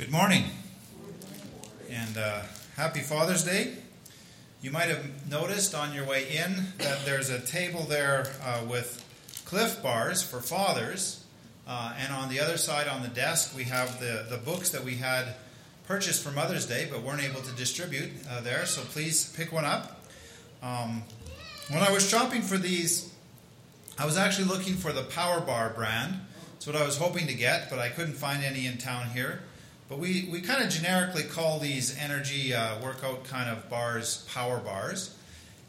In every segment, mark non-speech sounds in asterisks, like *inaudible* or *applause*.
Good morning and uh, happy Father's Day. You might have noticed on your way in that there's a table there uh, with Clif Bars for fathers, uh, and on the other side on the desk we have the, the books that we had purchased for Mother's Day but weren't able to distribute uh, there, so please pick one up. Um, when I was shopping for these, I was actually looking for the Power Bar brand. That's what I was hoping to get, but I couldn't find any in town here. But we, we kind of generically call these energy uh, workout kind of bars power bars.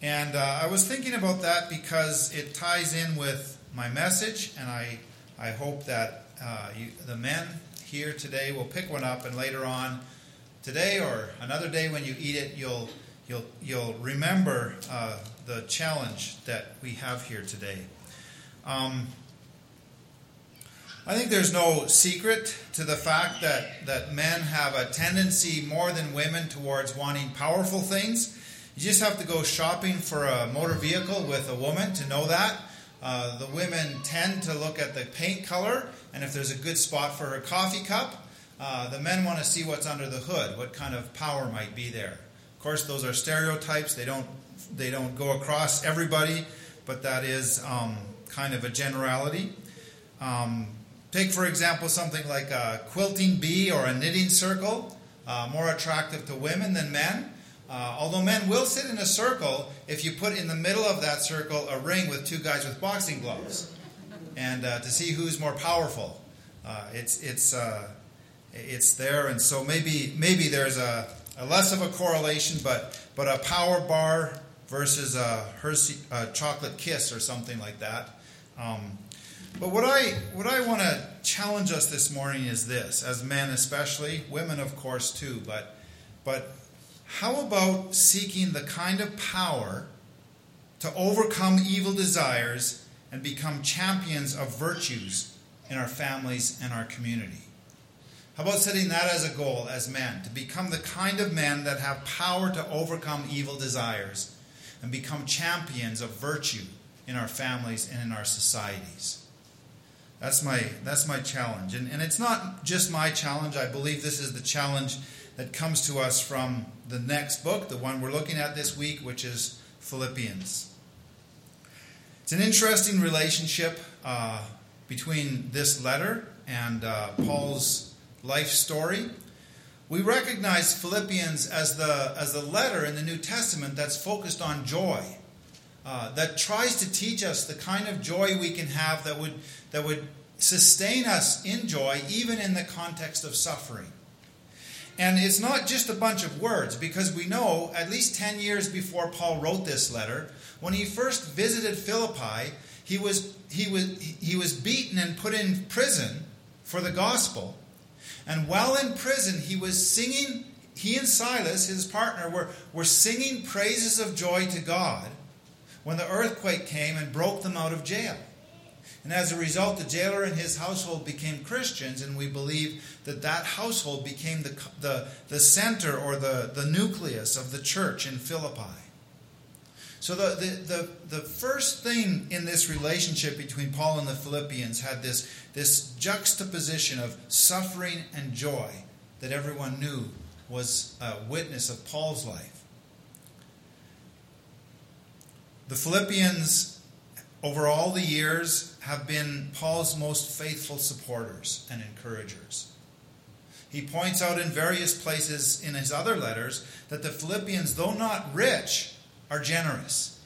And uh, I was thinking about that because it ties in with my message, and I, I hope that uh, you, the men here today will pick one up, and later on today or another day when you eat it, you'll, you'll, you'll remember uh, the challenge that we have here today. Um, I think there's no secret to the fact that, that men have a tendency more than women towards wanting powerful things. You just have to go shopping for a motor vehicle with a woman to know that. Uh, the women tend to look at the paint color, and if there's a good spot for her coffee cup, uh, the men want to see what's under the hood, what kind of power might be there. Of course, those are stereotypes; they don't they don't go across everybody, but that is um, kind of a generality. Um, Take, for example, something like a quilting bee or a knitting circle, uh, more attractive to women than men. Uh, although men will sit in a circle if you put in the middle of that circle a ring with two guys with boxing gloves, and uh, to see who's more powerful. Uh, it's it's uh, it's there, and so maybe maybe there's a, a, less of a correlation, but but a power bar versus a Hershey a chocolate kiss or something like that. Um, but what I what I want to challenge us this morning is this, as men especially, women of course too, but but how about seeking the kind of power to overcome evil desires and become champions of virtues in our families and our community? How about setting that as a goal as men, to become the kind of men that have power to overcome evil desires and become champions of virtue in our families and in our societies? That's my that's my challenge. And, and it's not just my challenge. I believe this is the challenge that comes to us from the next book, the one we're looking at this week, which is Philippians. It's an interesting relationship uh, between this letter and uh, Paul's life story. We recognize Philippians as the, as the letter in the New Testament that's focused on joy uh, that tries to teach us the kind of joy we can have that would, that would sustain us in joy, even in the context of suffering. And it's not just a bunch of words, because we know at least 10 years before Paul wrote this letter, when he first visited Philippi, he was, he was, he was beaten and put in prison for the gospel. And while in prison, he was singing, he and Silas, his partner, were, were singing praises of joy to God when the earthquake came and broke them out of jail. And as a result, the jailer and his household became Christians, and we believe that that household became the, the, the center or the, the nucleus of the church in Philippi. So, the, the, the, the first thing in this relationship between Paul and the Philippians had this, this juxtaposition of suffering and joy that everyone knew was a witness of Paul's life. The Philippians, over all the years, have been Paul's most faithful supporters and encouragers. He points out in various places in his other letters that the Philippians, though not rich, are generous.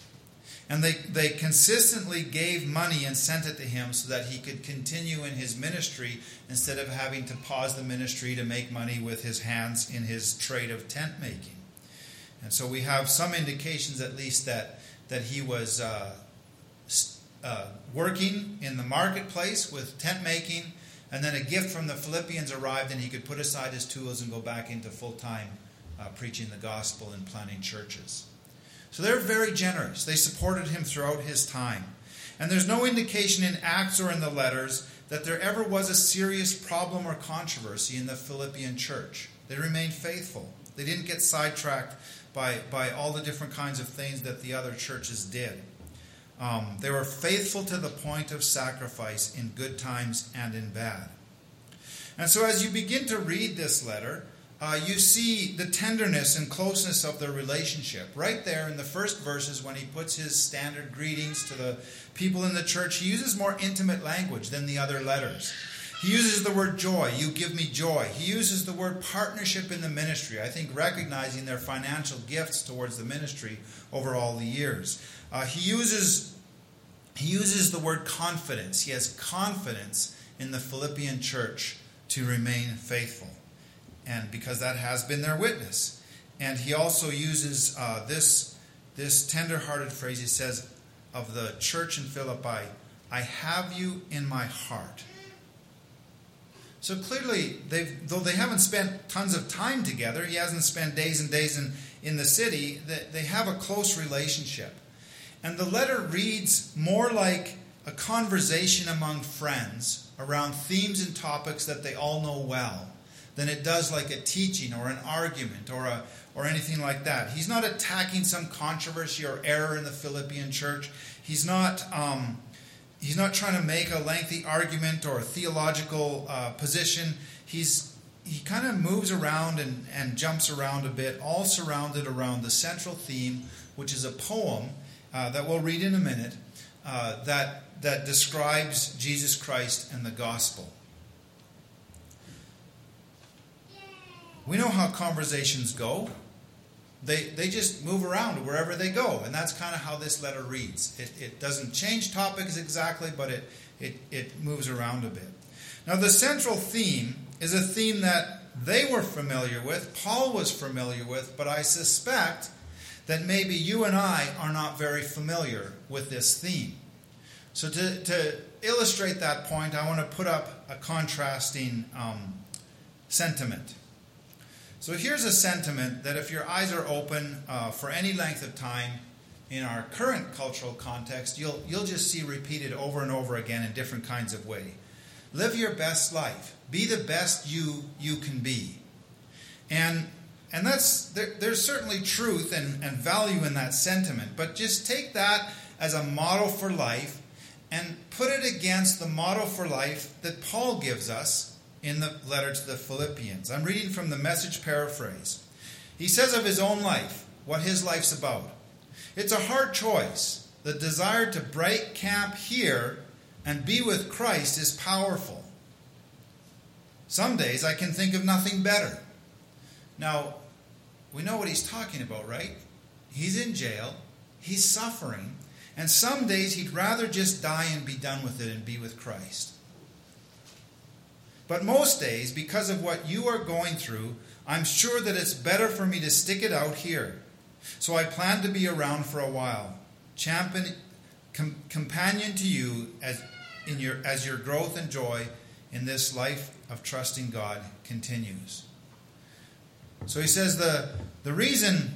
And they, they consistently gave money and sent it to him so that he could continue in his ministry instead of having to pause the ministry to make money with his hands in his trade of tent making. And so we have some indications, at least, that that he was uh, uh, working in the marketplace with tent making, and then a gift from the Philippians arrived, and he could put aside his tools and go back into full time uh, preaching the gospel and planting churches. So they're very generous. They supported him throughout his time. And there's no indication in Acts or in the letters that there ever was a serious problem or controversy in the Philippian church. They remained faithful. They didn't get sidetracked by, by all the different kinds of things that the other churches did. Um, they were faithful to the point of sacrifice in good times and in bad. And so, as you begin to read this letter, uh, you see the tenderness and closeness of their relationship. Right there in the first verses, when he puts his standard greetings to the people in the church, he uses more intimate language than the other letters. He uses the word joy, you give me joy. He uses the word partnership in the ministry, I think recognizing their financial gifts towards the ministry over all the years. Uh, he uses he uses the word confidence. He has confidence in the Philippian church to remain faithful and because that has been their witness. And he also uses uh, this, this tender-hearted phrase. He says, of the church in Philippi, I have you in my heart. So clearly, they've, though they haven't spent tons of time together, he hasn't spent days and days in, in the city, they have a close relationship. And the letter reads more like a conversation among friends around themes and topics that they all know well than it does like a teaching or an argument or a or anything like that. He's not attacking some controversy or error in the Philippian church. He's not um, he's not trying to make a lengthy argument or a theological uh, position. He's he kind of moves around and, and jumps around a bit, all surrounded around the central theme, which is a poem uh, that we'll read in a minute uh, that that describes Jesus Christ and the gospel. we know how conversations go. They, they just move around wherever they go. And that's kind of how this letter reads. It, it doesn't change topics exactly, but it, it, it moves around a bit. Now, the central theme is a theme that they were familiar with, Paul was familiar with, but I suspect that maybe you and I are not very familiar with this theme. So, to, to illustrate that point, I want to put up a contrasting um, sentiment. So here's a sentiment that if your eyes are open uh, for any length of time in our current cultural context, you'll, you'll just see repeated over and over again in different kinds of way. Live your best life. Be the best you you can be. And and that's there, there's certainly truth and, and value in that sentiment, but just take that as a model for life and put it against the model for life that Paul gives us in the letter to the Philippians. I'm reading from the message paraphrase. He says of his own life, what his life's about. It's a hard choice. The desire to break camp here and be with Christ is powerful. Some days I can think of nothing better. Now, we know what he's talking about, right? He's in jail, he's suffering, and some days he'd rather just die and be done with it and be with Christ. But most days, because of what you are going through, I'm sure that it's better for me to stick it out here. So I plan to be around for a while, champion, com, companion to you as, in your, as your growth and joy in this life of trusting God continues. So he says the, the reason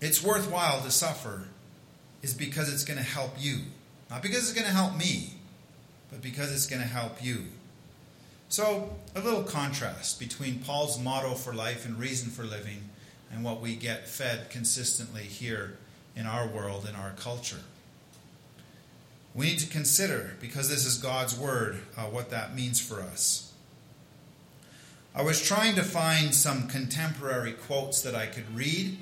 it's worthwhile to suffer is because it's going to help you. Not because it's going to help me, but because it's going to help you. So, a little contrast between Paul's motto for life and reason for living and what we get fed consistently here in our world, in our culture. We need to consider, because this is God's word, uh, what that means for us. I was trying to find some contemporary quotes that I could read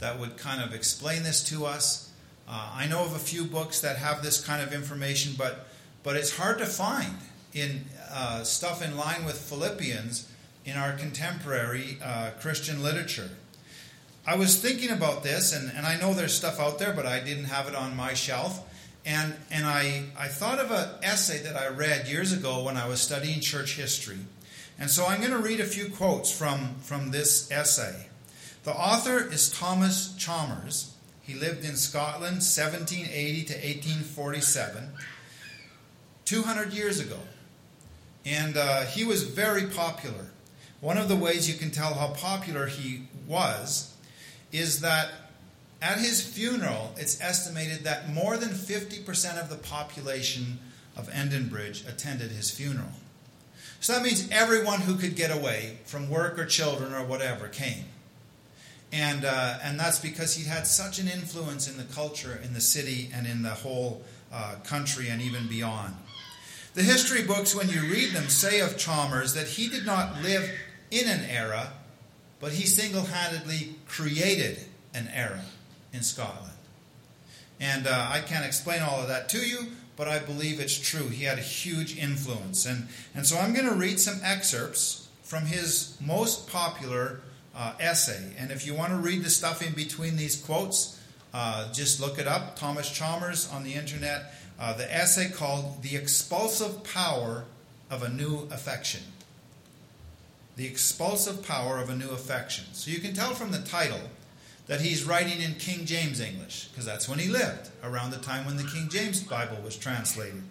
that would kind of explain this to us. Uh, I know of a few books that have this kind of information, but, but it's hard to find in uh, stuff in line with Philippians in our contemporary uh, Christian literature. I was thinking about this, and, and I know there's stuff out there, but I didn't have it on my shelf. And, and I, I thought of an essay that I read years ago when I was studying church history. And so I'm going to read a few quotes from, from this essay. The author is Thomas Chalmers. He lived in Scotland 1780 to 1847, 200 years ago. And uh, he was very popular. One of the ways you can tell how popular he was is that at his funeral, it's estimated that more than 50% of the population of Edinburgh attended his funeral. So that means everyone who could get away from work or children or whatever came. And, uh, and that's because he had such an influence in the culture in the city and in the whole uh, country and even beyond. The history books, when you read them, say of Chalmers that he did not live in an era, but he single handedly created an era in Scotland. And uh, I can't explain all of that to you, but I believe it's true. He had a huge influence. And, and so I'm going to read some excerpts from his most popular uh, essay. And if you want to read the stuff in between these quotes, uh, just look it up. Thomas Chalmers on the internet. Uh, the essay called The Expulsive Power of a New Affection. The Expulsive Power of a New Affection. So you can tell from the title that he's writing in King James English, because that's when he lived, around the time when the King James Bible was translated.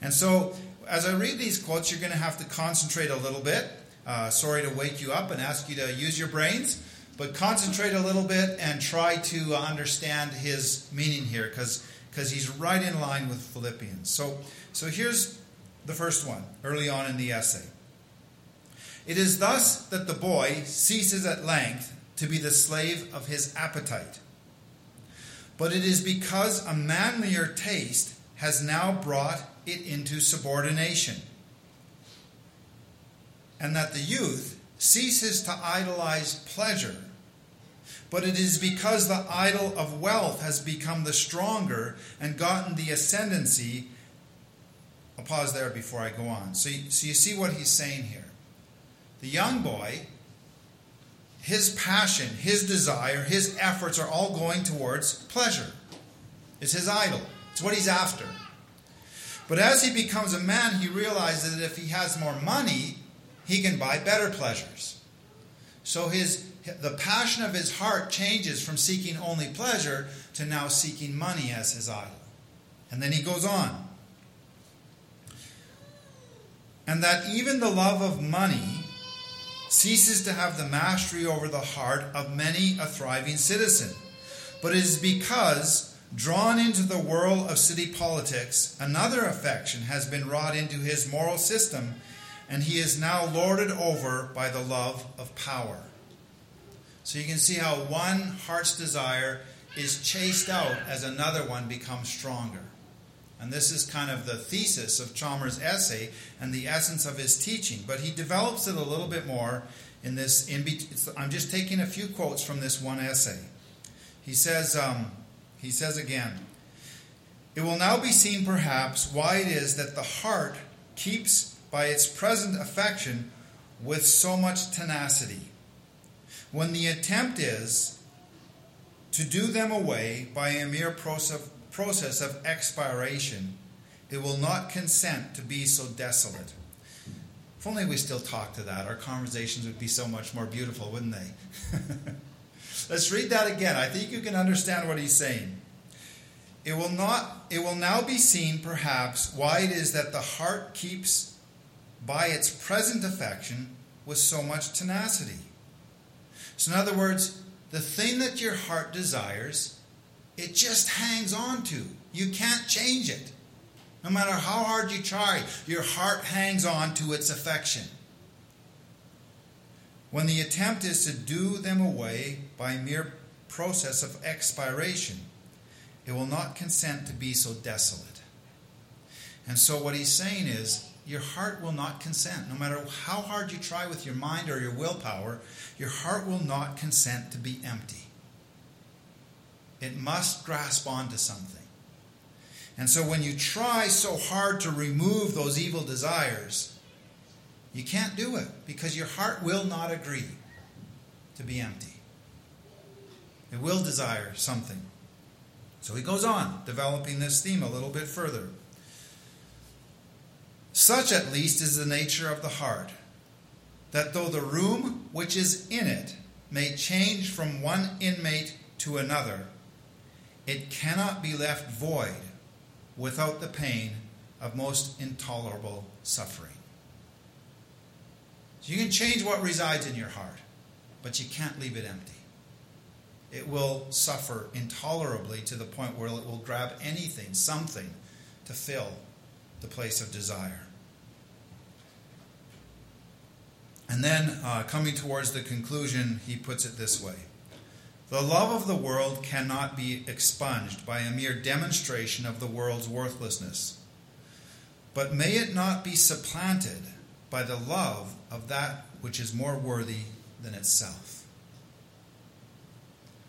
And so, as I read these quotes, you're going to have to concentrate a little bit. Uh, sorry to wake you up and ask you to use your brains, but concentrate a little bit and try to uh, understand his meaning here, because because he's right in line with Philippians. So, so here's the first one, early on in the essay. It is thus that the boy ceases at length to be the slave of his appetite. But it is because a manlier taste has now brought it into subordination. And that the youth ceases to idolize pleasure. But it is because the idol of wealth has become the stronger and gotten the ascendancy. I'll pause there before I go on. So so you see what he's saying here. The young boy his passion, his desire, his efforts are all going towards pleasure. It's his idol, it's what he's after. But as he becomes a man, he realizes that if he has more money, he can buy better pleasures. So his the passion of his heart changes from seeking only pleasure to now seeking money as his idol. And then he goes on. And that even the love of money ceases to have the mastery over the heart of many a thriving citizen. But it is because, drawn into the whirl of city politics, another affection has been wrought into his moral system, and he is now lorded over by the love of power. So you can see how one heart's desire is chased out as another one becomes stronger. And this is kind of the thesis of Chalmers' essay and the essence of his teaching. But he develops it a little bit more in this. In I'm just taking a few quotes from this one essay. He says, um, he says again, it will now be seen perhaps why it is that the heart keeps by its present affection with so much tenacity, when the attempt is to do them away by a mere process of expiration, it will not consent to be so desolate. If only we still talked to that, our conversations would be so much more beautiful, wouldn't they? *laughs* Let's read that again. I think you can understand what he's saying. It will not it will now be seen perhaps why it is that the heart keeps by its present affection with so much tenacity. So in other words, the thing that your heart desires it just hangs on to. You can't change it. No matter how hard you try, your heart hangs on to its affection. When the attempt is to do them away by mere process of expiration, it will not consent to be so desolate. And so, what he's saying is, your heart will not consent. No matter how hard you try with your mind or your willpower, your heart will not consent to be empty. It must grasp onto something. And so when you try so hard to remove those evil desires, you can't do it because your heart will not agree to be empty. It will desire something. So he goes on, developing this theme a little bit further. Such, at least, is the nature of the heart, that though the room which is in it may change from one inmate to another, it cannot be left void without the pain of most intolerable suffering. So you can change what resides in your heart, but you can't leave it empty. It will suffer intolerably to the point where it will grab anything, something, to fill the place of desire. And then, uh, coming towards the conclusion, he puts it this way the love of the world cannot be expunged by a mere demonstration of the world's worthlessness. but may it not be supplanted by the love of that which is more worthy than itself.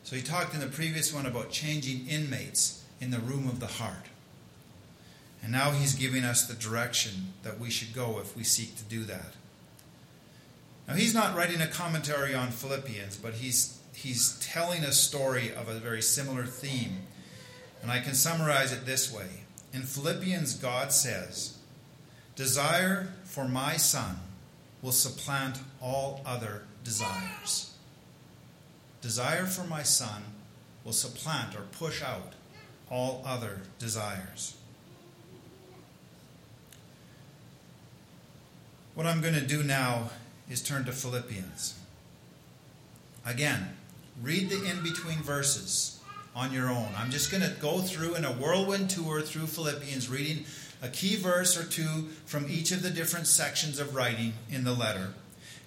So he talked in the previous one about changing inmates in the room of the heart. And now he's giving us the direction that we should go if we seek to do that. He's not writing a commentary on Philippians, but he's he's telling a story of a very similar theme. And I can summarize it this way. In Philippians, God says, Desire for my son will supplant all other desires. Desire for my son will supplant or push out all other desires. What I'm going to do now is turn to Philippians. Again, read the in between verses on your own. I'm just going to go through in a whirlwind tour through Philippians, reading a key verse or two from each of the different sections of writing in the letter.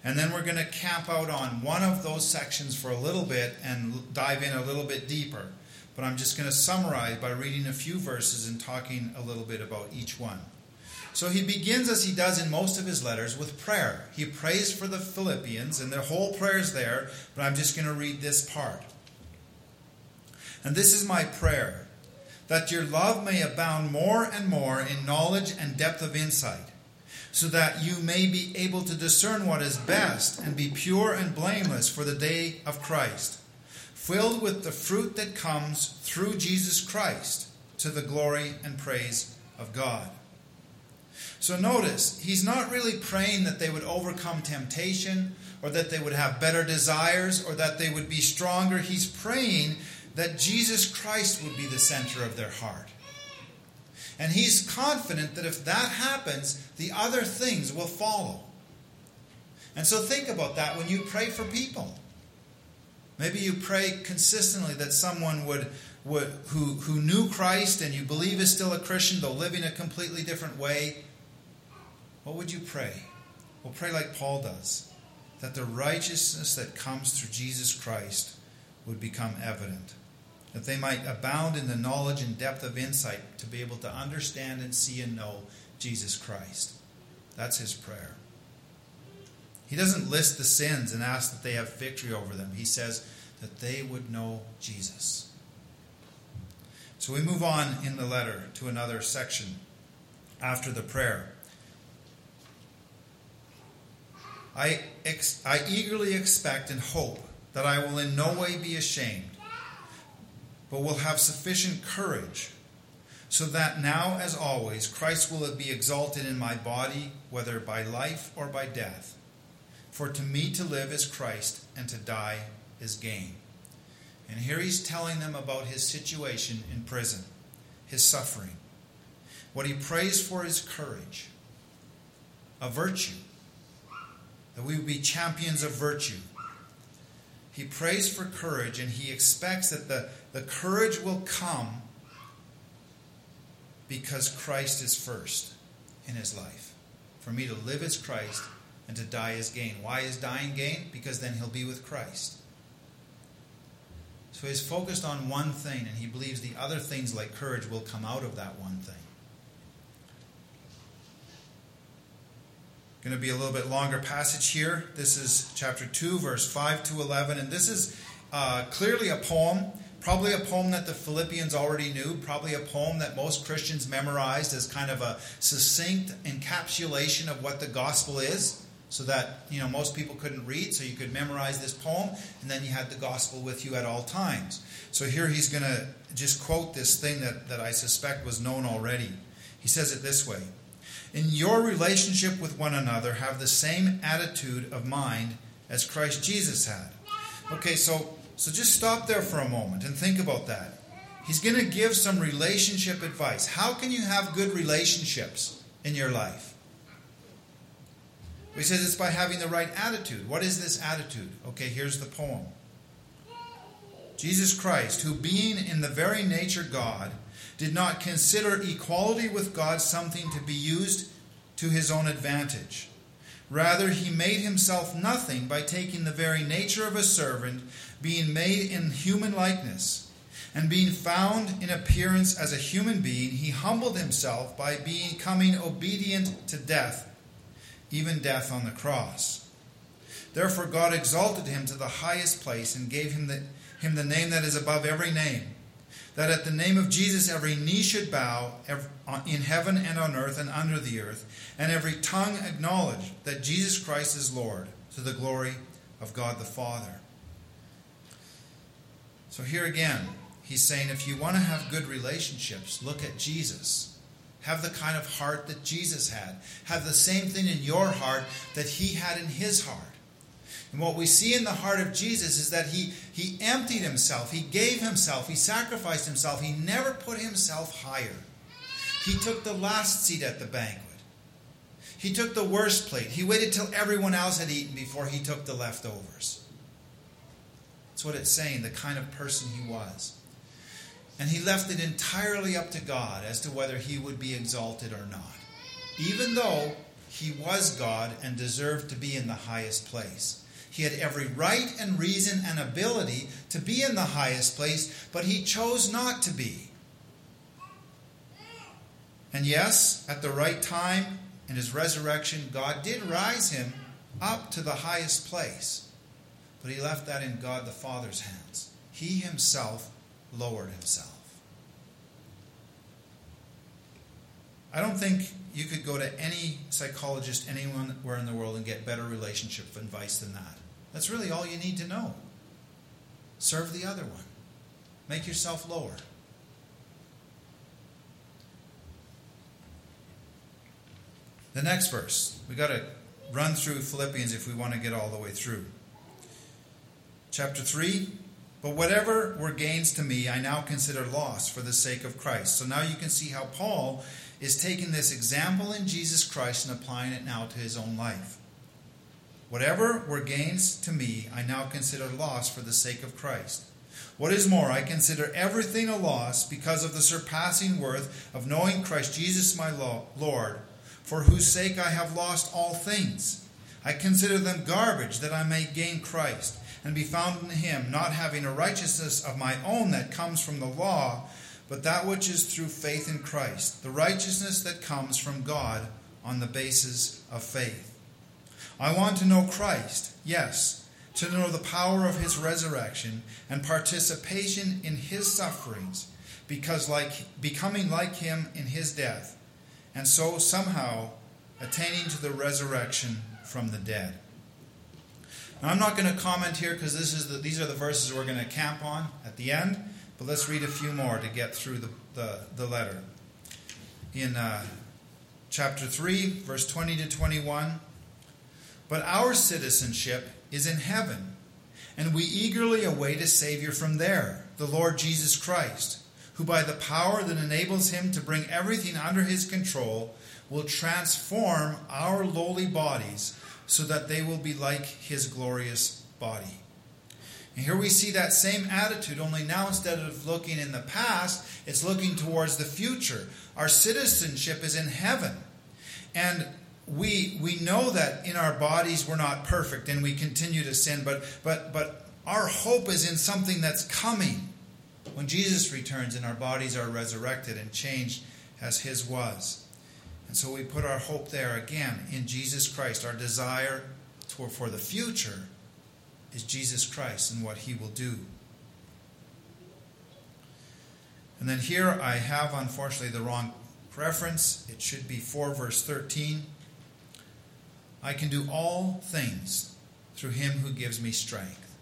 And then we're going to camp out on one of those sections for a little bit and dive in a little bit deeper. But I'm just going to summarize by reading a few verses and talking a little bit about each one. So he begins, as he does in most of his letters, with prayer. He prays for the Philippians, and their whole prayer is there, but I'm just going to read this part. And this is my prayer that your love may abound more and more in knowledge and depth of insight, so that you may be able to discern what is best and be pure and blameless for the day of Christ, filled with the fruit that comes through Jesus Christ to the glory and praise of God. So notice, he's not really praying that they would overcome temptation or that they would have better desires or that they would be stronger. He's praying that Jesus Christ would be the center of their heart. And he's confident that if that happens, the other things will follow. And so think about that when you pray for people. Maybe you pray consistently that someone would, who, who knew Christ and you believe is still a Christian, though living a completely different way, what would you pray? Well, pray like Paul does that the righteousness that comes through Jesus Christ would become evident, that they might abound in the knowledge and depth of insight to be able to understand and see and know Jesus Christ. That's his prayer. He doesn't list the sins and ask that they have victory over them. He says that they would know Jesus. So we move on in the letter to another section after the prayer. I, ex- I eagerly expect and hope that I will in no way be ashamed, but will have sufficient courage, so that now, as always, Christ will be exalted in my body, whether by life or by death. For to me to live is Christ, and to die is gain. And here he's telling them about his situation in prison, his suffering. What he prays for is courage, a virtue that we would be champions of virtue. He prays for courage and he expects that the, the courage will come because Christ is first in his life. For me to live as Christ and to die as gain. Why is dying gain? Because then he'll be with Christ. So he's focused on one thing and he believes the other things like courage will come out of that one thing. Going to be a little bit longer passage here. This is chapter 2, verse 5 to 11. And this is uh, clearly a poem, probably a poem that the Philippians already knew, probably a poem that most Christians memorized as kind of a succinct encapsulation of what the gospel is. So that you know most people couldn't read, so you could memorize this poem, and then you had the gospel with you at all times. So here he's going to just quote this thing that, that I suspect was known already. He says it this way in your relationship with one another, have the same attitude of mind as Christ Jesus had. Okay, so so just stop there for a moment and think about that. He's going to give some relationship advice. How can you have good relationships in your life? He says it's by having the right attitude. What is this attitude? Okay, here's the poem. Jesus Christ, who being in the very nature God, did not consider equality with God something to be used to his own advantage. Rather, he made himself nothing by taking the very nature of a servant, being made in human likeness. And being found in appearance as a human being, he humbled himself by becoming obedient to death, even death on the cross. Therefore, God exalted him to the highest place and gave him the, him the name that is above every name, that at the name of Jesus every knee should bow uh, in heaven and on earth and under the earth, and every tongue acknowledge that Jesus Christ is Lord, to the glory of God the Father. So, here again, he's saying if you want to have good relationships, look at Jesus. Have the kind of heart that Jesus had. Have the same thing in your heart that he had in his heart. And what we see in the heart of Jesus is that he, he emptied himself, he gave himself, he sacrificed himself, he never put himself higher. He took the last seat at the banquet. He took the worst plate. He waited till everyone else had eaten before he took the leftovers. That's what it's saying, the kind of person he was. And he left it entirely up to God as to whether he would be exalted or not, even though he was God and deserved to be in the highest place. He had every right and reason and ability to be in the highest place, but he chose not to be. And yes, at the right time in his resurrection, God did rise him up to the highest place, but he left that in God the Father's hands. He himself lowered himself. I don't think you could go to any psychologist anywhere in the world and get better relationship advice than that. That's really all you need to know. Serve the other one. Make yourself lower. The next verse. We got to run through Philippians if we want to get all the way through. Chapter 3 But whatever were gains to me, I now consider loss for the sake of Christ. So now you can see how Paul is taking this example in Jesus Christ and applying it now to his own life. Whatever were gains to me, I now consider loss for the sake of Christ. What is more, I consider everything a loss because of the surpassing worth of knowing Christ Jesus my Lord, for whose sake I have lost all things. I consider them garbage that I may gain Christ and be found in him, not having a righteousness of my own that comes from the law, but that which is through faith in Christ, the righteousness that comes from God on the basis of faith. I want to know Christ, yes, to know the power of his resurrection and participation in his sufferings, because like becoming like him in his death, and so somehow attaining to the resurrection from the dead. Now I'm not going to comment here because this is the, these are the verses we're going to camp on at the end, but let's read a few more to get through the, the, the letter. In uh, chapter 3, verse 20 to 21. But our citizenship is in heaven, and we eagerly await a Savior from there, the Lord Jesus Christ, who by the power that enables him to bring everything under his control will transform our lowly bodies so that they will be like his glorious body. And here we see that same attitude, only now instead of looking in the past, it's looking towards the future. Our citizenship is in heaven. And we we know that in our bodies we're not perfect and we continue to sin, but but but our hope is in something that's coming when Jesus returns and our bodies are resurrected and changed as his was. And so we put our hope there again in Jesus Christ. Our desire for the future is Jesus Christ and what he will do. And then here I have unfortunately the wrong reference. It should be 4 verse 13. I can do all things through him who gives me strength.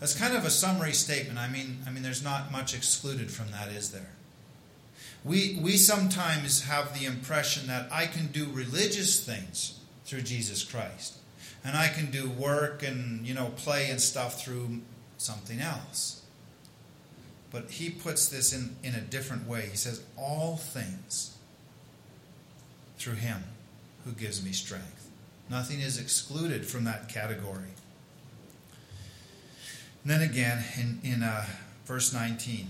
That's kind of a summary statement. I mean, I mean there's not much excluded from that, is there? We we sometimes have the impression that I can do religious things through Jesus Christ. And I can do work and, you know, play and stuff through something else. But he puts this in, in a different way. He says, All things through him who gives me strength. Nothing is excluded from that category. And then again in, in uh, verse 19,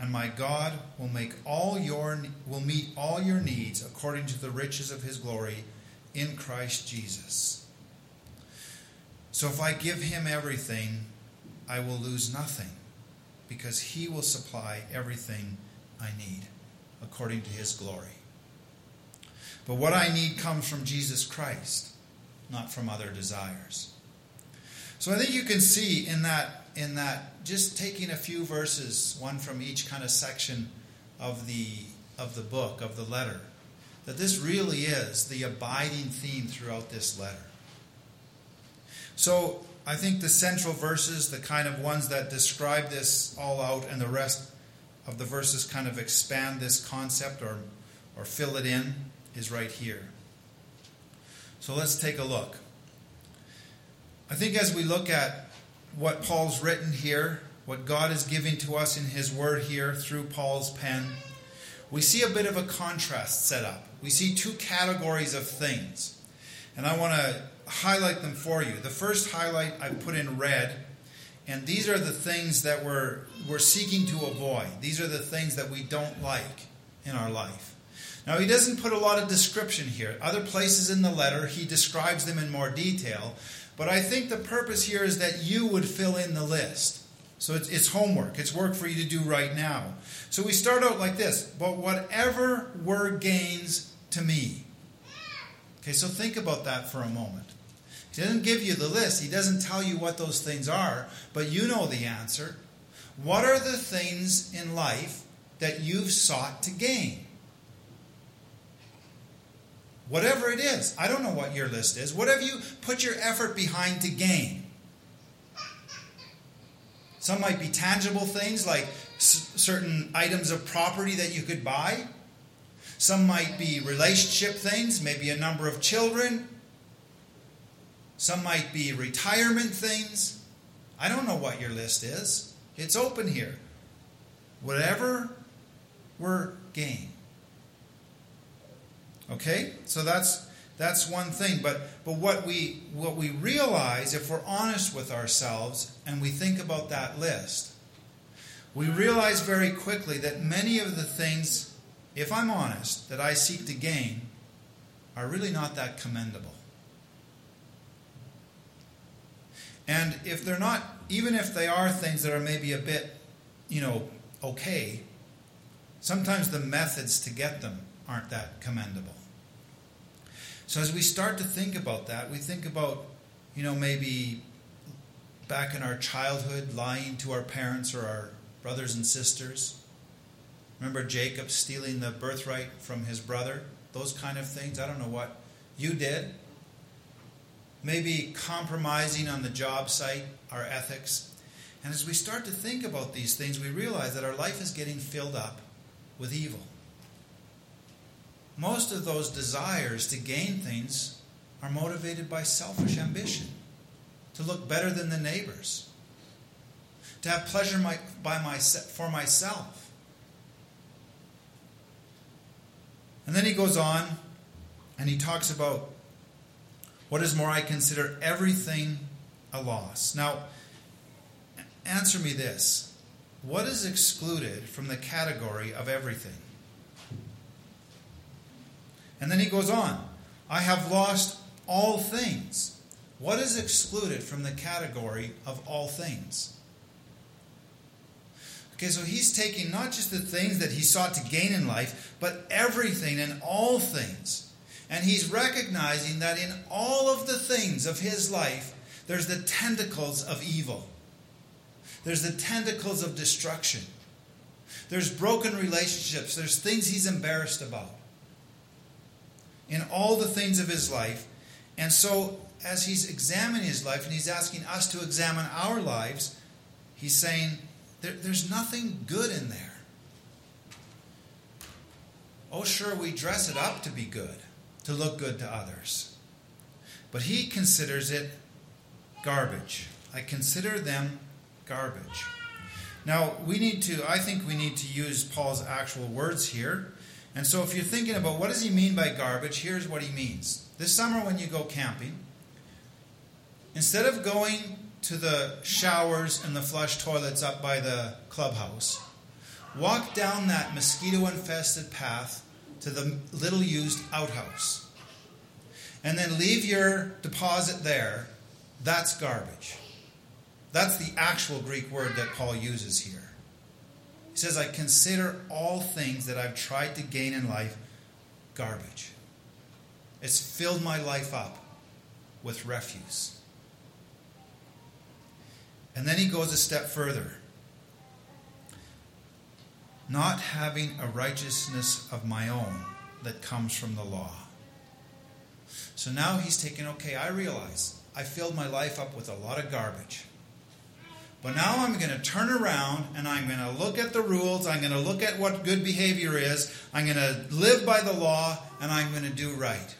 and my God will make all your will meet all your needs according to the riches of his glory in Christ Jesus. So if I give him everything, I will lose nothing because He will supply everything I need according to His glory. But what I need comes from Jesus Christ, not from other desires. So I think you can see in that in that just taking a few verses, one from each kind of section of the of the book of the letter, that this really is the abiding theme throughout this letter. So I think the central verses, the kind of ones that describe this all out, and the rest of the verses kind of expand this concept or, or fill it in, is right here. So let's take a look. I think as we look at what Paul's written here, what God is giving to us in His Word here through Paul's pen, we see a bit of a contrast set up. We see two categories of things. And I want to highlight them for you. The first highlight I put in red, and these are the things that we're, we're seeking to avoid. These are the things that we don't like in our life. Now, he doesn't put a lot of description here. Other places in the letter, he describes them in more detail. But I think the purpose here is that you would fill in the list. So it's, it's homework, it's work for you to do right now. So we start out like this But whatever were gains to me. Okay, so think about that for a moment. He doesn't give you the list, he doesn't tell you what those things are, but you know the answer. What are the things in life that you've sought to gain? Whatever it is. I don't know what your list is. What have you put your effort behind to gain? Some might be tangible things like s- certain items of property that you could buy. Some might be relationship things, maybe a number of children. Some might be retirement things. I don't know what your list is. It's open here. Whatever we're gain. Okay? So that's that's one thing. But but what we what we realize if we're honest with ourselves and we think about that list, we realize very quickly that many of the things if I'm honest, that I seek to gain are really not that commendable. And if they're not, even if they are things that are maybe a bit, you know, okay, sometimes the methods to get them aren't that commendable. So as we start to think about that, we think about, you know, maybe back in our childhood, lying to our parents or our brothers and sisters Remember Jacob stealing the birthright from his brother? Those kind of things. I don't know what you did. Maybe compromising on the job site, our ethics. And as we start to think about these things, we realize that our life is getting filled up with evil. Most of those desires to gain things are motivated by selfish ambition, to look better than the neighbors, to have pleasure by my, for myself And then he goes on and he talks about what is more, I consider everything a loss. Now, answer me this what is excluded from the category of everything? And then he goes on I have lost all things. What is excluded from the category of all things? Okay, so he's taking not just the things that he sought to gain in life, but everything and all things. And he's recognizing that in all of the things of his life, there's the tentacles of evil. There's the tentacles of destruction. There's broken relationships. There's things he's embarrassed about. In all the things of his life. And so, as he's examining his life and he's asking us to examine our lives, he's saying, there, there's nothing good in there. Oh, sure, we dress it up to be good, to look good to others. But he considers it garbage. I consider them garbage. Now, we need to, I think we need to use Paul's actual words here. And so, if you're thinking about what does he mean by garbage, here's what he means. This summer, when you go camping, instead of going to the showers and the flush toilets up by the clubhouse. Walk down that mosquito infested path to the little used outhouse. And then leave your deposit there. That's garbage. That's the actual Greek word that Paul uses here. He says, I consider all things that I've tried to gain in life garbage. It's filled my life up with refuse. And then he goes a step further. Not having a righteousness of my own that comes from the law. So now he's taking, okay, I realize I filled my life up with a lot of garbage. But now I'm going to turn around and I'm going to look at the rules. I'm going to look at what good behavior is. I'm going to live by the law and I'm going to do right.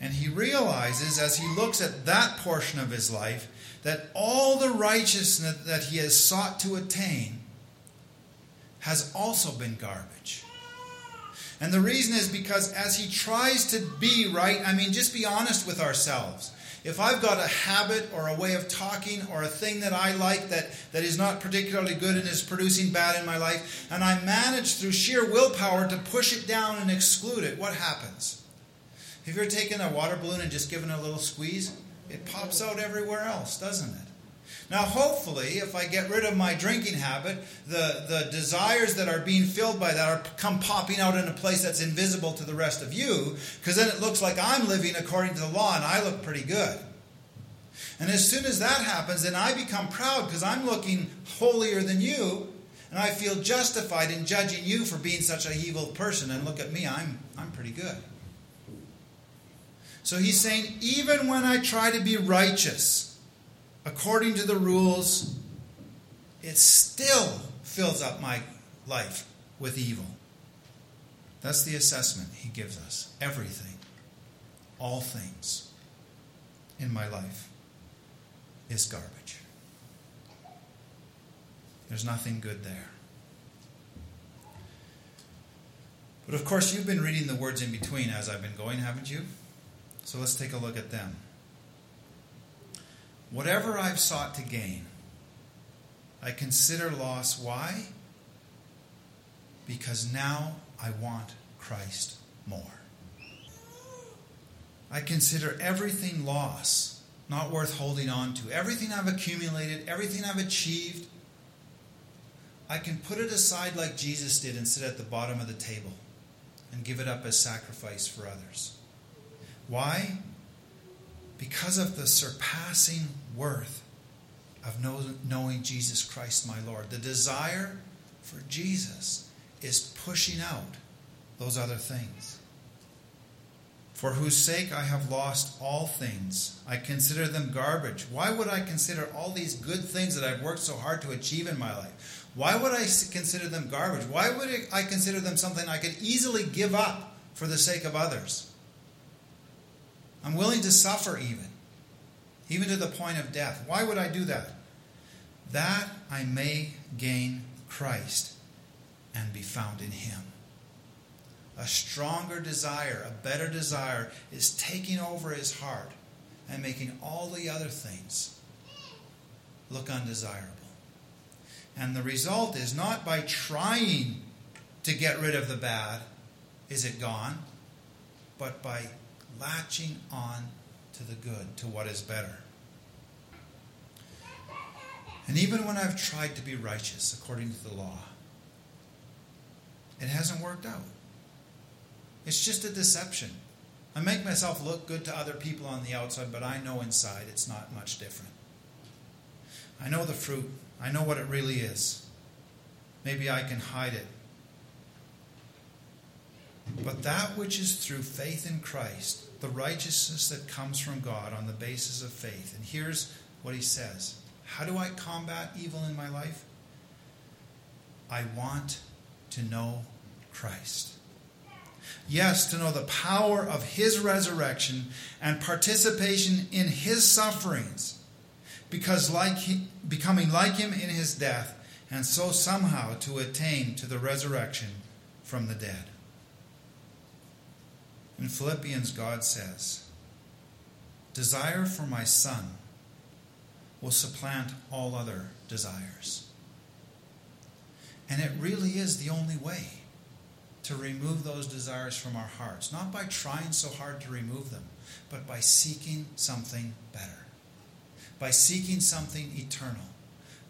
And he realizes as he looks at that portion of his life that all the righteousness that he has sought to attain has also been garbage. And the reason is because as he tries to be right, I mean, just be honest with ourselves. If I've got a habit or a way of talking or a thing that I like that, that is not particularly good and is producing bad in my life, and I manage through sheer willpower to push it down and exclude it, what happens? Have you ever taken a water balloon and just given it a little squeeze? It pops out everywhere else, doesn't it? Now, hopefully, if I get rid of my drinking habit, the, the desires that are being filled by that are come popping out in a place that's invisible to the rest of you, because then it looks like I'm living according to the law and I look pretty good. And as soon as that happens, then I become proud because I'm looking holier than you, and I feel justified in judging you for being such an evil person. And look at me, I'm, I'm pretty good. So he's saying, even when I try to be righteous, according to the rules, it still fills up my life with evil. That's the assessment he gives us. Everything, all things in my life is garbage. There's nothing good there. But of course, you've been reading the words in between as I've been going, haven't you? So let's take a look at them. Whatever I've sought to gain, I consider loss. Why? Because now I want Christ more. I consider everything loss, not worth holding on to. Everything I've accumulated, everything I've achieved, I can put it aside like Jesus did and sit at the bottom of the table and give it up as sacrifice for others. Why? Because of the surpassing worth of knowing Jesus Christ, my Lord. The desire for Jesus is pushing out those other things. For whose sake I have lost all things. I consider them garbage. Why would I consider all these good things that I've worked so hard to achieve in my life? Why would I consider them garbage? Why would I consider them something I could easily give up for the sake of others? I'm willing to suffer even, even to the point of death. Why would I do that? That I may gain Christ and be found in Him. A stronger desire, a better desire, is taking over his heart and making all the other things look undesirable. And the result is not by trying to get rid of the bad, is it gone, but by latching on to the good, to what is better. And even when I've tried to be righteous according to the law, it hasn't worked out. It's just a deception. I make myself look good to other people on the outside, but I know inside it's not much different. I know the fruit, I know what it really is. Maybe I can hide it but that which is through faith in Christ, the righteousness that comes from God on the basis of faith. And here's what he says How do I combat evil in my life? I want to know Christ. Yes, to know the power of his resurrection and participation in his sufferings, because like he, becoming like him in his death, and so somehow to attain to the resurrection from the dead. In Philippians, God says, Desire for my son will supplant all other desires. And it really is the only way to remove those desires from our hearts, not by trying so hard to remove them, but by seeking something better, by seeking something eternal,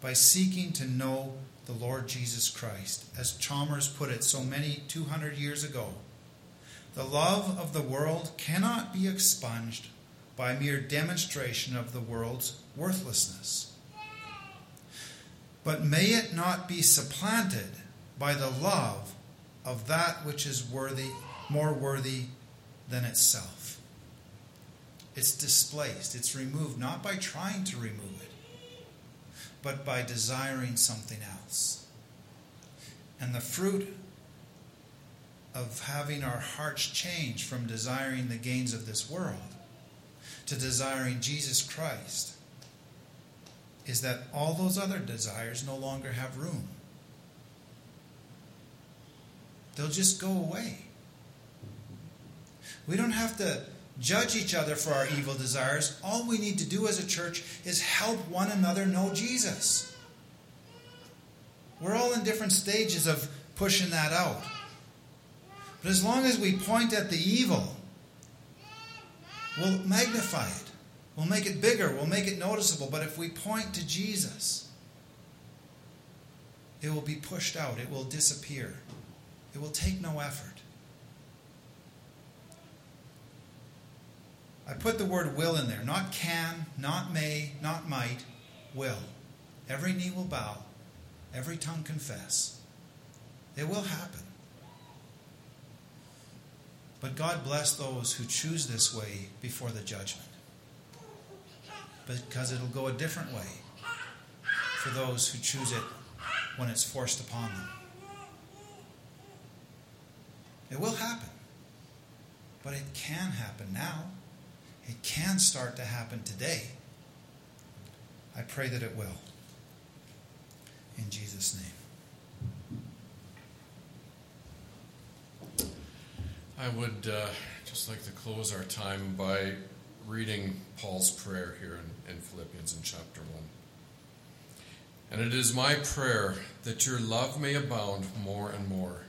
by seeking to know the Lord Jesus Christ, as Chalmers put it so many 200 years ago. The love of the world cannot be expunged by mere demonstration of the world's worthlessness. But may it not be supplanted by the love of that which is worthy, more worthy than itself. It's displaced, it's removed not by trying to remove it, but by desiring something else. And the fruit of having our hearts change from desiring the gains of this world to desiring Jesus Christ is that all those other desires no longer have room. They'll just go away. We don't have to judge each other for our evil desires. All we need to do as a church is help one another know Jesus. We're all in different stages of pushing that out. But as long as we point at the evil, we'll magnify it. We'll make it bigger. We'll make it noticeable. But if we point to Jesus, it will be pushed out. It will disappear. It will take no effort. I put the word will in there. Not can, not may, not might. Will. Every knee will bow. Every tongue confess. It will happen. But God bless those who choose this way before the judgment. Because it'll go a different way for those who choose it when it's forced upon them. It will happen. But it can happen now. It can start to happen today. I pray that it will. In Jesus' name. I would uh, just like to close our time by reading Paul's prayer here in, in Philippians in chapter 1. And it is my prayer that your love may abound more and more,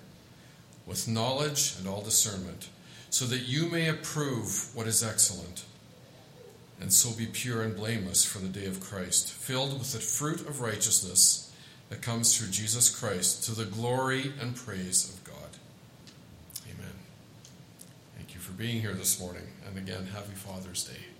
with knowledge and all discernment, so that you may approve what is excellent, and so be pure and blameless for the day of Christ, filled with the fruit of righteousness that comes through Jesus Christ, to the glory and praise of God being here this morning. And again, happy Father's Day.